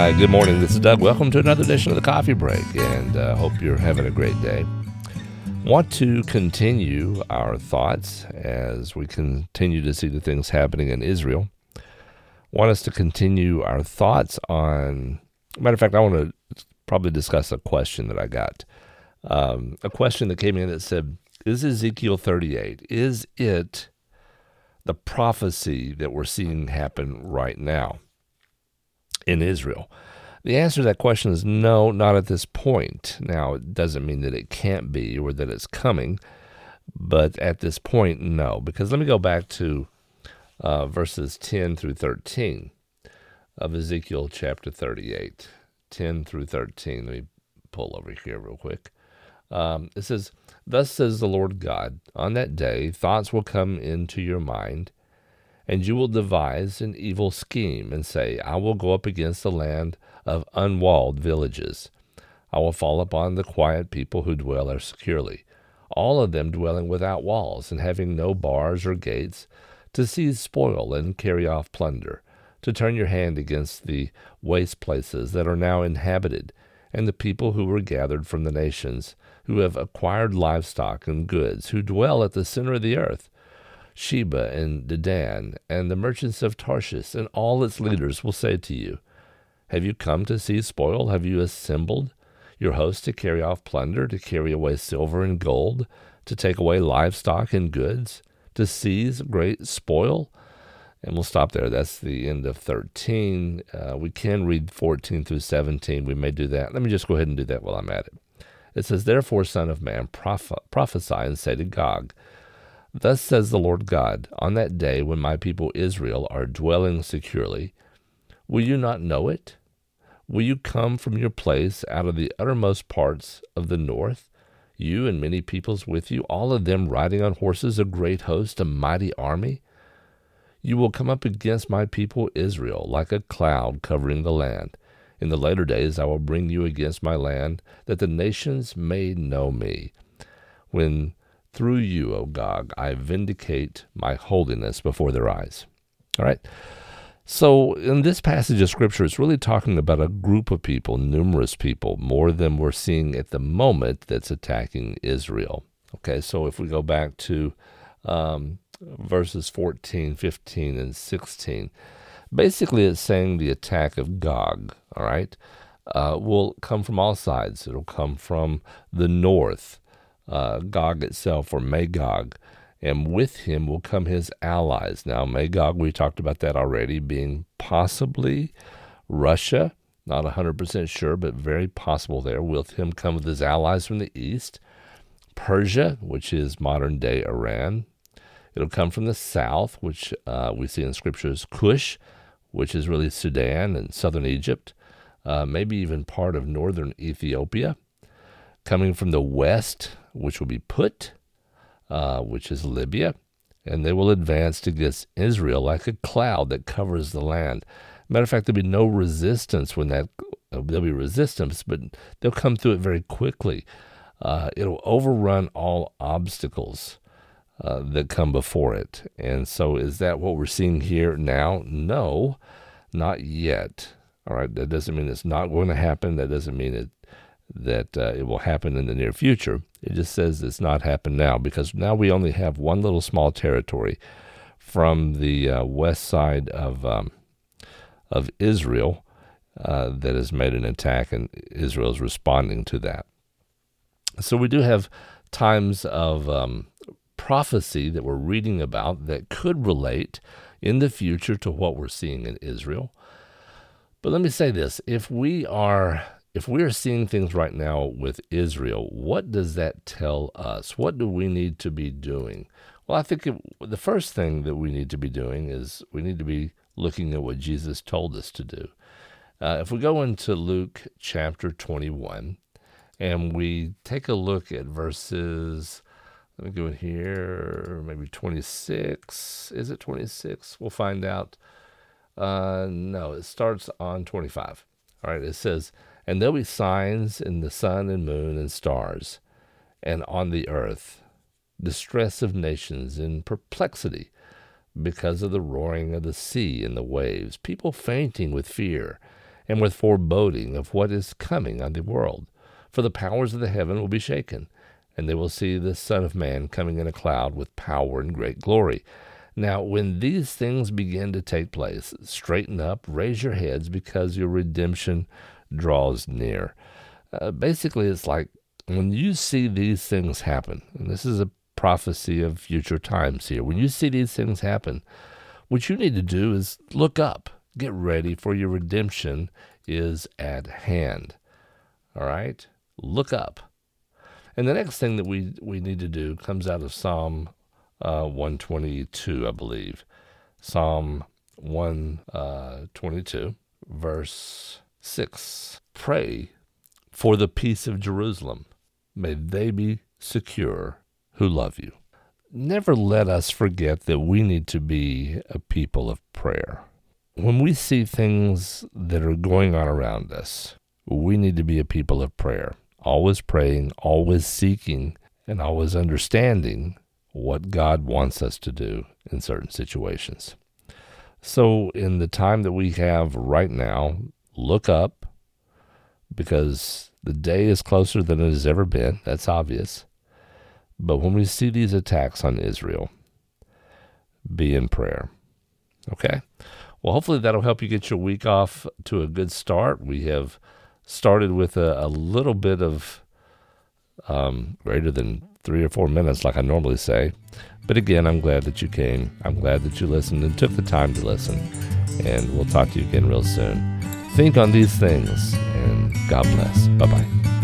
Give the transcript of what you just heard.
Hi, good morning. This is Doug. Welcome to another edition of the Coffee Break, and uh, hope you're having a great day. Want to continue our thoughts as we continue to see the things happening in Israel. Want us to continue our thoughts on. Matter of fact, I want to probably discuss a question that I got. Um, a question that came in that said, "Is Ezekiel 38? Is it the prophecy that we're seeing happen right now?" In Israel? The answer to that question is no, not at this point. Now, it doesn't mean that it can't be or that it's coming, but at this point, no. Because let me go back to uh, verses 10 through 13 of Ezekiel chapter 38. 10 through 13. Let me pull over here real quick. Um, it says, Thus says the Lord God, on that day thoughts will come into your mind and you will devise an evil scheme and say, I will go up against the land of unwalled villages. I will fall upon the quiet people who dwell there securely, all of them dwelling without walls and having no bars or gates, to seize spoil and carry off plunder, to turn your hand against the waste places that are now inhabited, and the people who were gathered from the nations, who have acquired livestock and goods, who dwell at the center of the earth Sheba and Dedan, and the merchants of Tarshish, and all its leaders will say to you, Have you come to seize spoil? Have you assembled your host to carry off plunder, to carry away silver and gold, to take away livestock and goods, to seize great spoil? And we'll stop there. That's the end of 13. Uh, we can read 14 through 17. We may do that. Let me just go ahead and do that while I'm at it. It says, Therefore, Son of Man, proph- prophesy and say to Gog, Thus says the Lord God, on that day when my people Israel are dwelling securely, will you not know it? Will you come from your place out of the uttermost parts of the north, you and many peoples with you, all of them riding on horses, a great host, a mighty army? You will come up against my people Israel like a cloud covering the land. In the later days I will bring you against my land, that the nations may know me. When through you, O Gog, I vindicate my holiness before their eyes. All right. So, in this passage of Scripture, it's really talking about a group of people, numerous people, more than we're seeing at the moment that's attacking Israel. Okay, so if we go back to um, verses 14, 15, and 16, basically it's saying the attack of Gog, all right, uh, will come from all sides. It'll come from the north uh, Gog itself, or Magog, and with him will come his allies. Now, Magog, we talked about that already, being possibly Russia, not 100% sure, but very possible there. With him come with his allies from the east, Persia, which is modern day Iran. It'll come from the south, which uh, we see in scriptures, Cush, which is really Sudan and southern Egypt, uh, maybe even part of northern Ethiopia. Coming from the west, which will be Put, uh, which is Libya, and they will advance against Israel like a cloud that covers the land. Matter of fact, there'll be no resistance when that uh, there'll be resistance, but they'll come through it very quickly. Uh, it'll overrun all obstacles uh, that come before it. And so, is that what we're seeing here now? No, not yet. All right, that doesn't mean it's not going to happen. That doesn't mean it that uh, it will happen in the near future. It just says it's not happened now because now we only have one little small territory from the uh, west side of um, of Israel uh, that has made an attack, and Israel is responding to that. So we do have times of um, prophecy that we're reading about that could relate in the future to what we're seeing in Israel. But let me say this if we are if we are seeing things right now with Israel, what does that tell us? What do we need to be doing? Well, I think it, the first thing that we need to be doing is we need to be looking at what Jesus told us to do. Uh, if we go into Luke chapter 21 and we take a look at verses, let me go in here, maybe 26. Is it 26? We'll find out. Uh, no, it starts on 25. All right, it says, and there'll be signs in the sun and moon and stars, and on the earth, distress of nations in perplexity because of the roaring of the sea and the waves, people fainting with fear, and with foreboding of what is coming on the world. For the powers of the heaven will be shaken, and they will see the Son of Man coming in a cloud with power and great glory. Now, when these things begin to take place, straighten up, raise your heads, because your redemption draws near. Uh, basically, it's like when you see these things happen, and this is a prophecy of future times here, when you see these things happen, what you need to do is look up, get ready, for your redemption is at hand. All right? Look up. And the next thing that we, we need to do comes out of Psalm uh, 122, I believe. Psalm 122, uh, verse 6. Pray for the peace of Jerusalem. May they be secure who love you. Never let us forget that we need to be a people of prayer. When we see things that are going on around us, we need to be a people of prayer, always praying, always seeking, and always understanding what God wants us to do in certain situations. So, in the time that we have right now, look up because the day is closer than it has ever been. That's obvious. But when we see these attacks on Israel, be in prayer. Okay? Well, hopefully that'll help you get your week off to a good start. We have started with a, a little bit of um, greater than three or four minutes, like I normally say. But again, I'm glad that you came. I'm glad that you listened and took the time to listen. And we'll talk to you again real soon. Think on these things, and God bless. Bye bye.